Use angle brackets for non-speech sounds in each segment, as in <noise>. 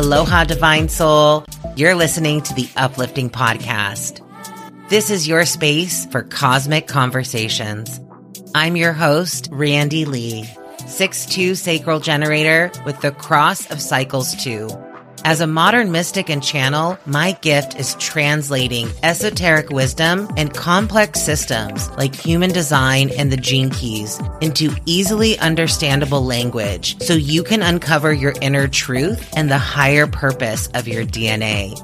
Aloha, Divine Soul. You're listening to the Uplifting Podcast. This is your space for cosmic conversations. I'm your host, Randy Lee, 6'2 sacral generator with the Cross of Cycles 2. As a modern mystic and channel, my gift is translating esoteric wisdom and complex systems like human design and the gene keys into easily understandable language so you can uncover your inner truth and the higher purpose of your DNA.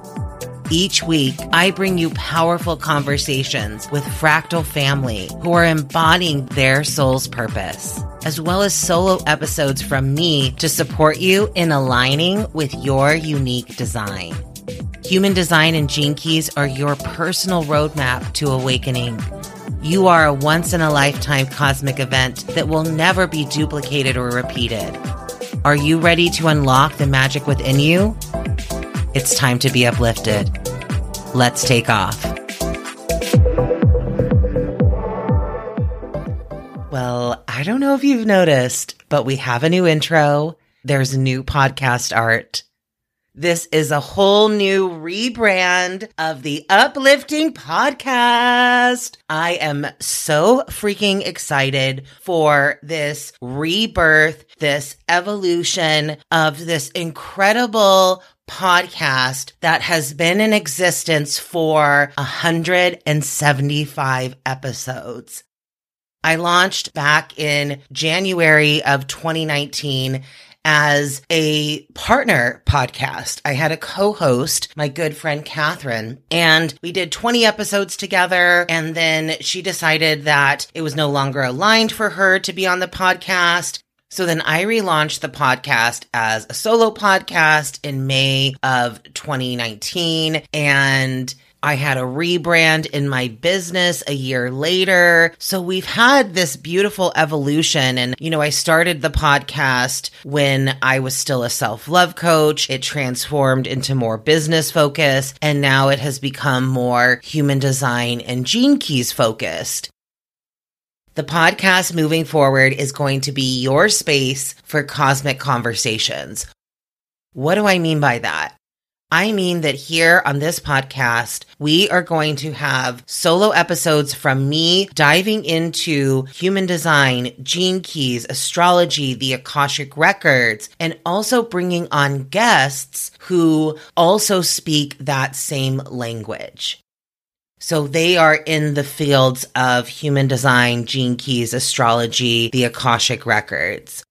Each week, I bring you powerful conversations with Fractal Family who are embodying their soul's purpose, as well as solo episodes from me to support you in aligning with your unique design. Human design and gene keys are your personal roadmap to awakening. You are a once in a lifetime cosmic event that will never be duplicated or repeated. Are you ready to unlock the magic within you? It's time to be uplifted. Let's take off. Well, I don't know if you've noticed, but we have a new intro. There's new podcast art. This is a whole new rebrand of the Uplifting Podcast. I am so freaking excited for this rebirth, this evolution of this incredible podcast that has been in existence for 175 episodes. I launched back in January of 2019 as a partner podcast. I had a co-host, my good friend Catherine, and we did 20 episodes together. And then she decided that it was no longer aligned for her to be on the podcast. So then I relaunched the podcast as a solo podcast in May of 2019 and I had a rebrand in my business a year later. So we've had this beautiful evolution. And, you know, I started the podcast when I was still a self love coach. It transformed into more business focus. And now it has become more human design and gene keys focused. The podcast moving forward is going to be your space for cosmic conversations. What do I mean by that? I mean that here on this podcast, we are going to have solo episodes from me diving into human design, gene keys, astrology, the Akashic records, and also bringing on guests who also speak that same language. So they are in the fields of human design, gene keys, astrology, the Akashic records.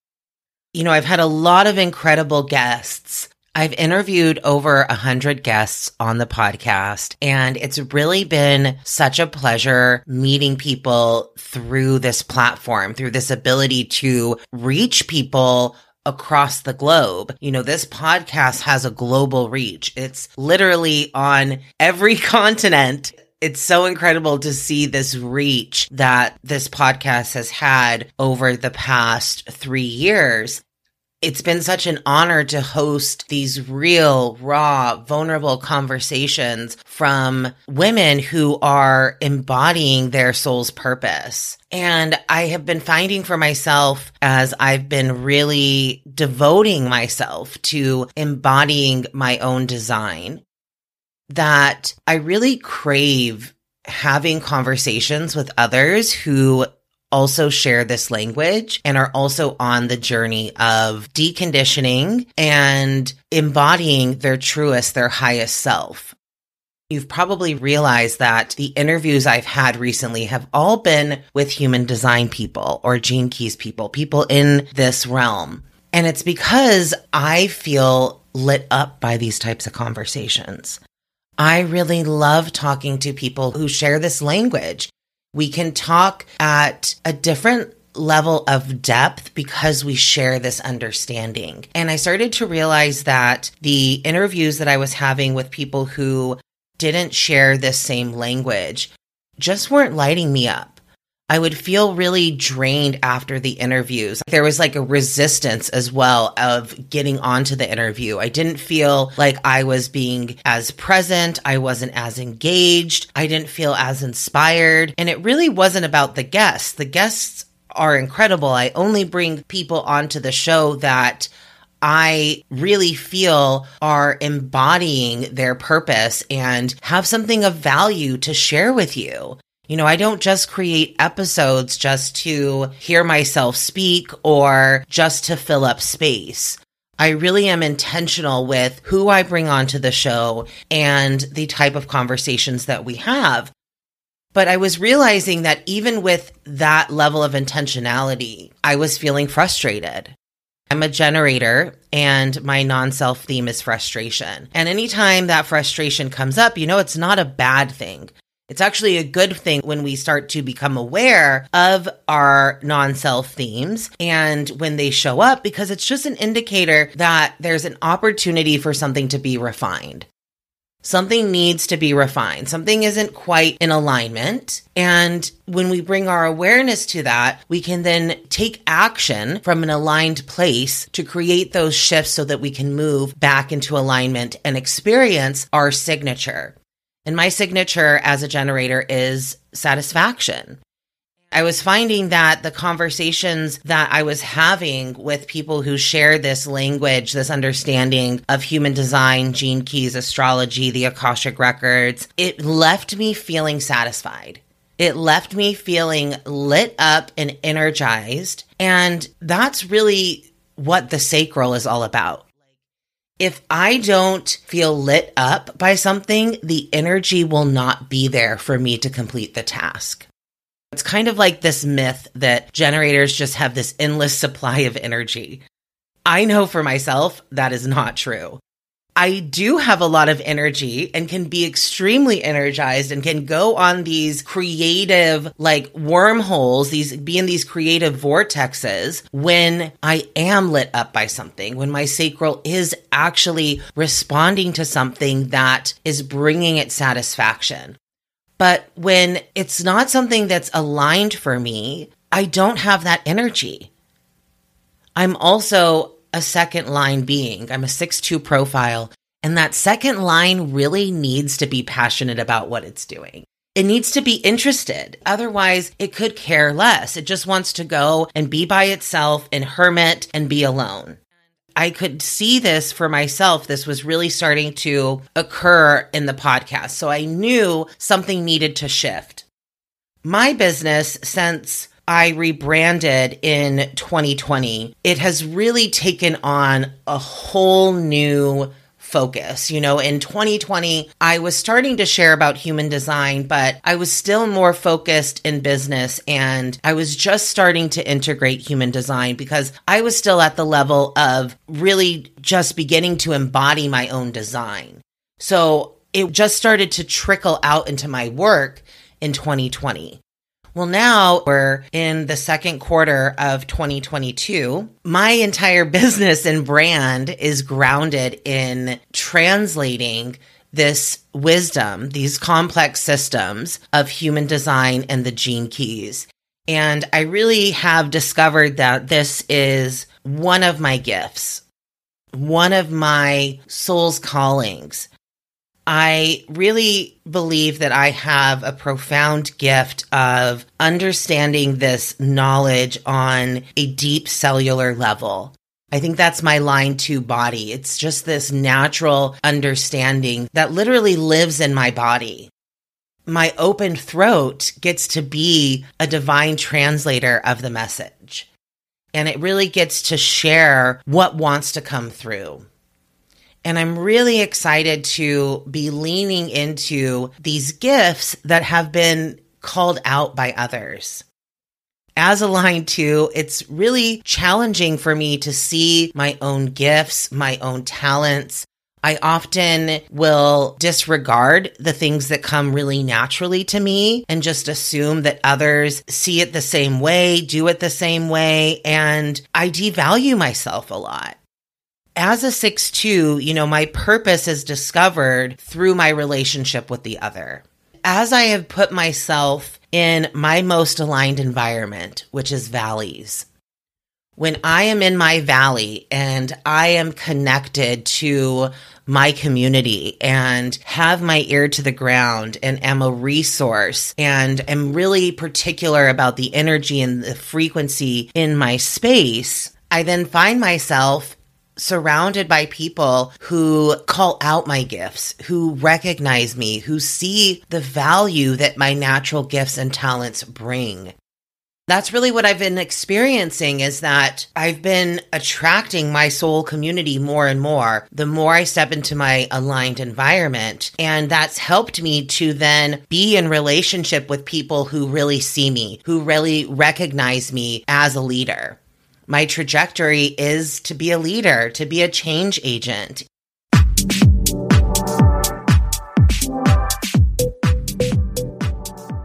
You know, I've had a lot of incredible guests. I've interviewed over a hundred guests on the podcast and it's really been such a pleasure meeting people through this platform, through this ability to reach people across the globe. You know, this podcast has a global reach. It's literally on every <laughs> continent it's so incredible to see this reach that this podcast has had over the past three years. It's been such an honor to host these real, raw, vulnerable conversations from women who are embodying their soul's purpose. And I have been finding for myself as I've been really devoting myself to embodying my own design that I really crave having conversations with others who also share this language and are also on the journey of deconditioning and embodying their truest, their highest self. You've probably realized that the interviews I've had recently have all been with human design people or gene keys people, people in this realm. And it's because I feel lit up by these types of conversations. I really love talking to people who share this language. We can talk at a different level of depth because we share this understanding. And I started to realize that the interviews that I was having with people who didn't share this same language just weren't lighting me up. I would feel really drained after the interviews. There was like a resistance as well of getting onto the interview. I didn't feel like I was being as present. I wasn't as engaged. I didn't feel as inspired. And it really wasn't about the guests. The guests are incredible. I only bring people onto the show that I really feel are embodying their purpose and have something of value to share with you. You know, I don't just create episodes just to hear myself speak or just to fill up space. I really am intentional with who I bring onto the show and the type of conversations that we have. But I was realizing that even with that level of intentionality, I was feeling frustrated. I'm a generator and my non self theme is frustration. And anytime that frustration comes up, you know, it's not a bad thing. It's actually a good thing when we start to become aware of our non self themes and when they show up because it's just an indicator that there's an opportunity for something to be refined. Something needs to be refined. Something isn't quite in alignment. And when we bring our awareness to that, we can then take action from an aligned place to create those shifts so that we can move back into alignment and experience our signature. And my signature as a generator is satisfaction. I was finding that the conversations that I was having with people who share this language, this understanding of human design, gene keys, astrology, the Akashic records, it left me feeling satisfied. It left me feeling lit up and energized. And that's really what the sacral is all about. If I don't feel lit up by something, the energy will not be there for me to complete the task. It's kind of like this myth that generators just have this endless supply of energy. I know for myself that is not true. I do have a lot of energy and can be extremely energized and can go on these creative like wormholes, these be in these creative vortexes when I am lit up by something, when my sacral is actually responding to something that is bringing it satisfaction. But when it's not something that's aligned for me, I don't have that energy. I'm also a second line being. I'm a 6-2 profile. And that second line really needs to be passionate about what it's doing. It needs to be interested. Otherwise, it could care less. It just wants to go and be by itself and hermit and be alone. I could see this for myself. This was really starting to occur in the podcast. So I knew something needed to shift. My business, since I rebranded in 2020, it has really taken on a whole new focus. You know, in 2020, I was starting to share about human design, but I was still more focused in business and I was just starting to integrate human design because I was still at the level of really just beginning to embody my own design. So it just started to trickle out into my work in 2020. Well, now we're in the second quarter of 2022. My entire <laughs> business and brand is grounded in translating this wisdom, these complex systems of human design and the gene keys. And I really have discovered that this is one of my gifts, one of my soul's callings I really believe that I have a profound gift of understanding this knowledge on a deep cellular level. I think that's my line two body. It's just this natural understanding that literally lives in my body. My open throat gets to be a divine translator of the message. And it really gets to share what wants to come through. And I'm really excited to be leaning into these gifts that have been called out by others. As a line two, it's really challenging for me to see my own gifts, my own talents. I often will disregard the things that come really naturally to me and just assume that others see it the same way, do it the same way, and I devalue myself a lot as a 6-2, you know, my purpose is discovered through my relationship with the other. As I have put myself in my most aligned environment, which is valleys, when I am in my valley and I am connected to my community and have my ear to the ground and am a resource and am really particular about the energy and the frequency in my space, I then find myself surrounded by people who call out my gifts, who recognize me, who see the value that my natural gifts and talents bring. That's really what I've been experiencing is that I've been attracting my soul community more and more the more I step into my aligned environment. And that's helped me to then be in relationship with people who really see me, who really recognize me as a leader. My trajectory is to be a leader, to be a change agent.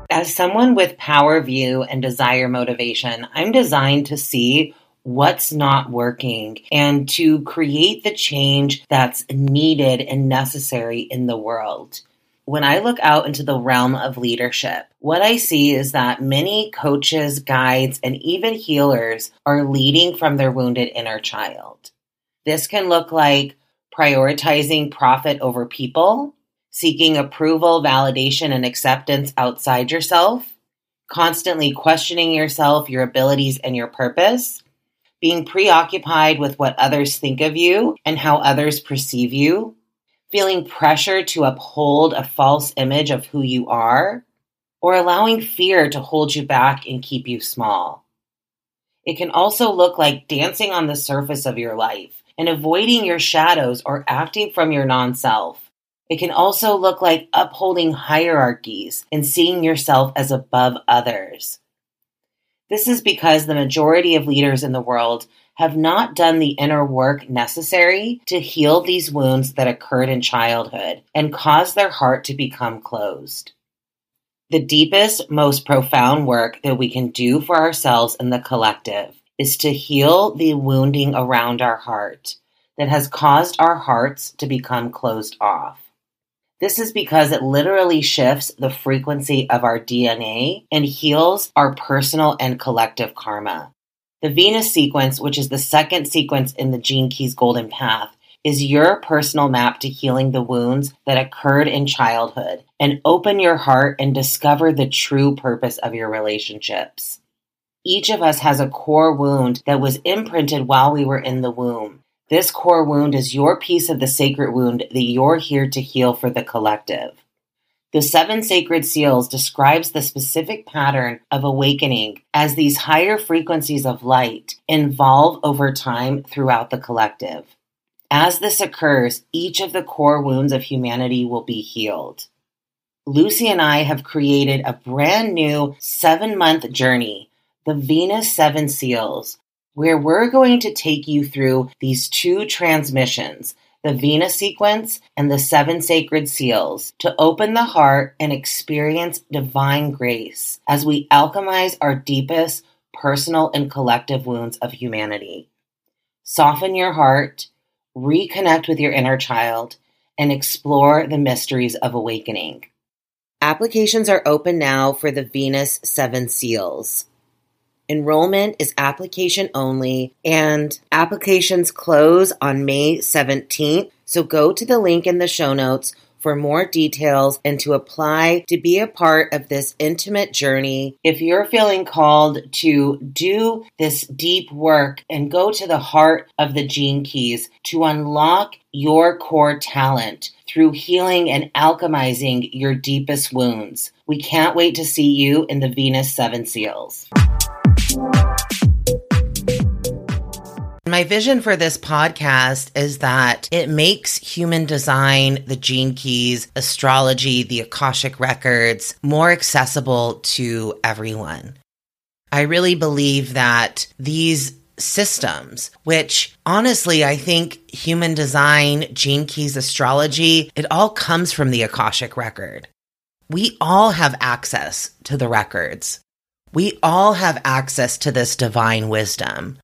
As someone with power view and desire motivation, I'm designed to see what's not working and to create the change that's needed and necessary in the world. When I look out into the realm of leadership, what I see is that many coaches, guides, and even healers are leading from their wounded inner child. This can look like prioritizing profit over people, seeking approval, validation, and acceptance outside yourself, constantly questioning yourself, your abilities, and your purpose, being preoccupied with what others think of you and how others perceive you, feeling pressure to uphold a false image of who you are, or allowing fear to hold you back and keep you small. It can also look like dancing on the surface of your life and avoiding your shadows or acting from your non self. It can also look like upholding hierarchies and seeing yourself as above others. This is because the majority of leaders in the world have not done the inner work necessary to heal these wounds that occurred in childhood and caused their heart to become closed. The deepest, most profound work that we can do for ourselves and the collective is to heal the wounding around our heart that has caused our hearts to become closed off. This is because it literally shifts the frequency of our DNA and heals our personal and collective karma. The Venus sequence, which is the second sequence in the Gene Keys Golden Path, is your personal map to healing the wounds that occurred in childhood and open your heart and discover the true purpose of your relationships. Each of us has a core wound that was imprinted while we were in the womb. This core wound is your piece of the sacred wound that you're here to heal for the collective. The seven sacred seals describes the specific pattern of awakening as these higher frequencies of light evolve over time throughout the collective. As this occurs, each of the core wounds of humanity will be healed. Lucy and I have created a brand new seven month journey, the Venus Seven Seals, where we're going to take you through these two transmissions, the Venus sequence and the seven sacred seals, to open the heart and experience divine grace as we alchemize our deepest personal and collective wounds of humanity. Soften your heart, reconnect with your inner child, and explore the mysteries of awakening. Applications are open now for the Venus Seven Seals. Enrollment is application only, and applications close on May 17th. So go to the link in the show notes for more details and to apply to be a part of this intimate journey. If you're feeling called to do this deep work and go to the heart of the gene keys to unlock your core talent through healing and alchemizing your deepest wounds, we can't wait to see you in the Venus Seven Seals. My vision for this podcast is that it makes human design, the gene keys, astrology, the Akashic records more accessible to everyone. I really believe that these systems, which honestly, I think human design, gene keys, astrology, it all comes from the Akashic record. We all have access to the records. We all have access to this divine wisdom.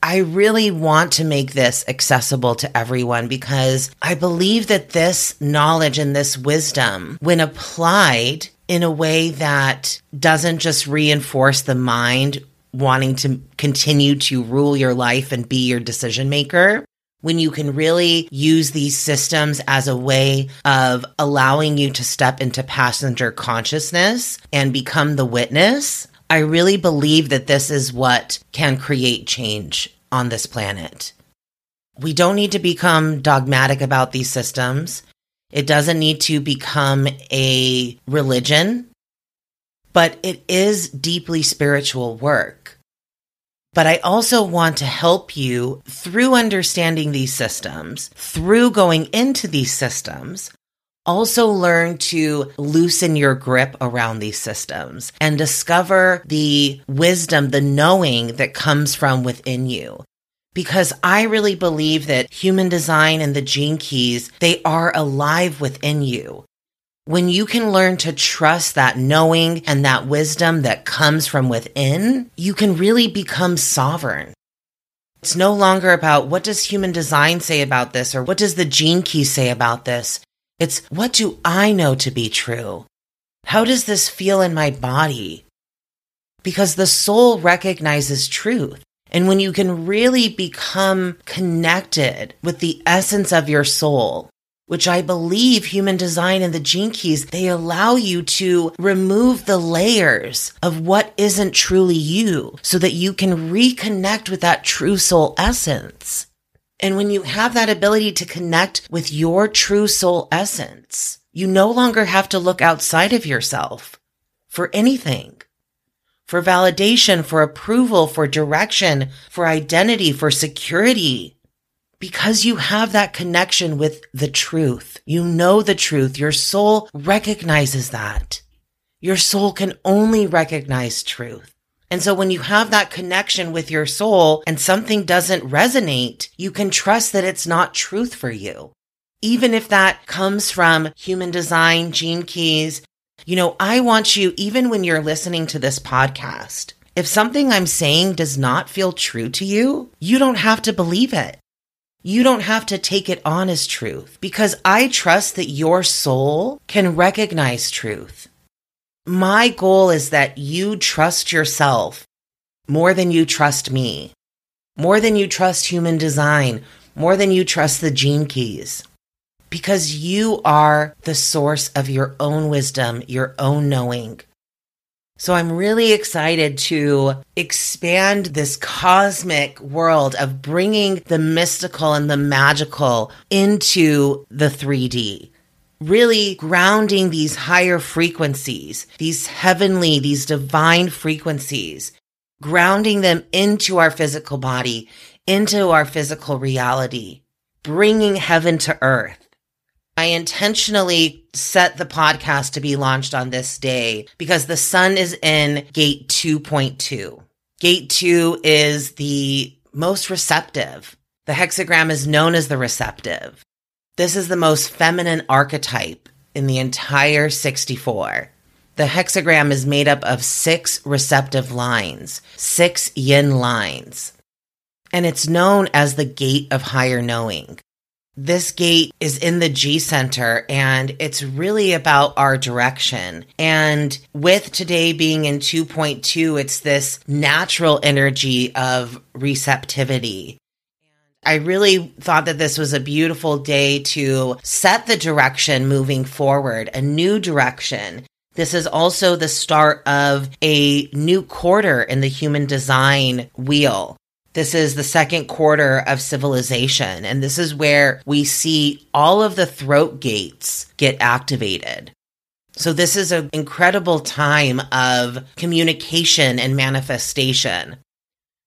I really want to make this accessible to everyone because I believe that this knowledge and this wisdom, when applied in a way that doesn't just reinforce the mind wanting to continue to rule your life and be your decision maker, when you can really use these systems as a way of allowing you to step into passenger consciousness and become the witness, I really believe that this is what can create change on this planet. We don't need to become dogmatic about these systems. It doesn't need to become a religion, but it is deeply spiritual work. But I also want to help you through understanding these systems, through going into these systems, also learn to loosen your grip around these systems and discover the wisdom, the knowing that comes from within you because I really believe that human design and the gene keys, they are alive within you. When you can learn to trust that knowing and that wisdom that comes from within, you can really become sovereign. It's no longer about what does human design say about this or what does the gene key say about this. It's what do I know to be true? How does this feel in my body? Because the soul recognizes truth. And when you can really become connected with the essence of your soul, which I believe human design and the gene keys, they allow you to remove the layers of what isn't truly you so that you can reconnect with that true soul essence. And when you have that ability to connect with your true soul essence, you no longer have to look outside of yourself for anything for validation, for approval, for direction, for identity, for security. Because you have that connection with the truth. You know the truth. Your soul recognizes that. Your soul can only recognize truth. And so when you have that connection with your soul and something doesn't resonate, you can trust that it's not truth for you. Even if that comes from human design, gene keys, you know, I want you, even when you're listening to this podcast, if something I'm saying does not feel true to you, you don't have to believe it. You don't have to take it on as truth because I trust that your soul can recognize truth. My goal is that you trust yourself more than you trust me, more than you trust human design, more than you trust the gene keys because you are the source of your own wisdom, your own knowing. So I'm really excited to expand this cosmic world of bringing the mystical and the magical into the 3D. Really grounding these higher frequencies, these heavenly, these divine frequencies, grounding them into our physical body, into our physical reality, bringing heaven to earth. I intentionally set the podcast to be launched on this day because the sun is in gate 2.2. Gate 2 is the most receptive. The hexagram is known as the receptive. This is the most feminine archetype in the entire 64. The hexagram is made up of six receptive lines, six yin lines. And it's known as the gate of higher knowing this gate is in the G center and it's really about our direction. And with today being in 2.2, it's this natural energy of receptivity. I really thought that this was a beautiful day to set the direction moving forward, a new direction. This is also the start of a new quarter in the human design wheel. This is the second quarter of civilization, and this is where we see all of the throat gates get activated. So, this is an incredible time of communication and manifestation.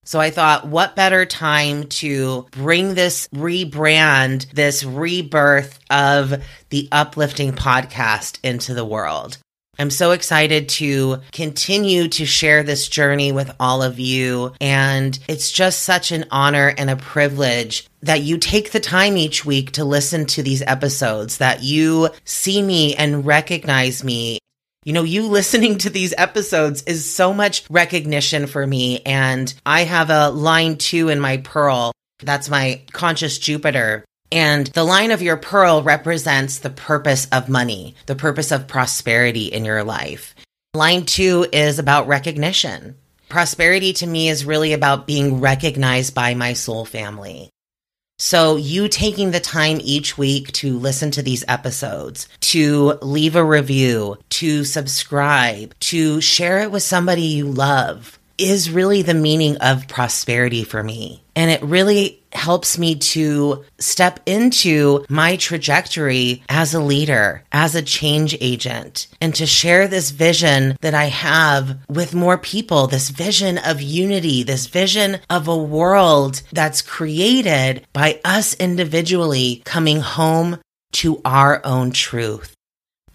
So, I thought, what better time to bring this rebrand, this rebirth of the uplifting podcast into the world? I'm so excited to continue to share this journey with all of you. And it's just such an honor and a privilege that you take the time each week to listen to these episodes, that you see me and recognize me. You know, you <laughs> listening to these episodes is so much recognition for me. And I have a line two in my pearl. That's my conscious Jupiter and the line of your pearl represents the purpose of money, the purpose of prosperity in your life. Line two is about recognition. Prosperity to me is really about being recognized by my soul family. So, you taking the time each week to listen to these episodes, to leave a review, to subscribe, to share it with somebody you love, is really the meaning of prosperity for me. And it really helps me to step into my trajectory as a leader, as a change agent, and to share this vision that I have with more people, this vision of unity, this vision of a world that's created by us individually coming home to our own truth,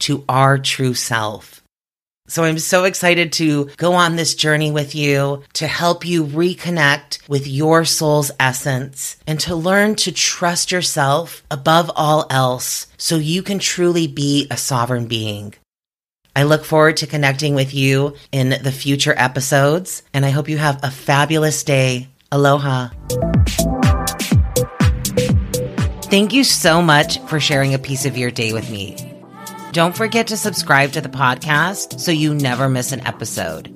to our true self. So I'm so excited to go on this journey with you to help you reconnect with your soul's essence and to learn to trust yourself above all else so you can truly be a sovereign being. I look forward to connecting with you in the future episodes and I hope you have a fabulous day. Aloha. Thank you so much for sharing a piece of your day with me. Don't forget to subscribe to the podcast so you never miss an episode.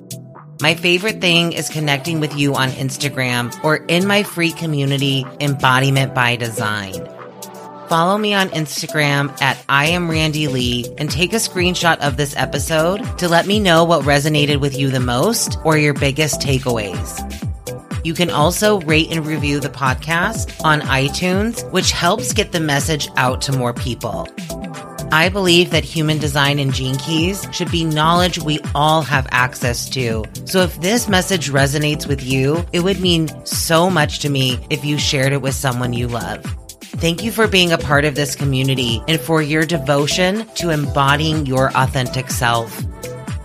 My favorite thing is connecting with you on Instagram or in my free community, Embodiment by Design. Follow me on Instagram at I am Randy Lee and take a screenshot of this episode to let me know what resonated with you the most or your biggest takeaways. You can also rate and review the podcast on iTunes, which helps get the message out to more people. I believe that human design and gene keys should be knowledge we all have access to. So if this message resonates with you, it would mean so much to me if you shared it with someone you love. Thank you for being a part of this community and for your devotion to embodying your authentic self.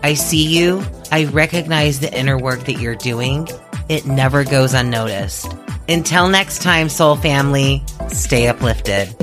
I see you. I recognize the inner work that you're doing. It never goes unnoticed. Until next time, soul family, stay uplifted.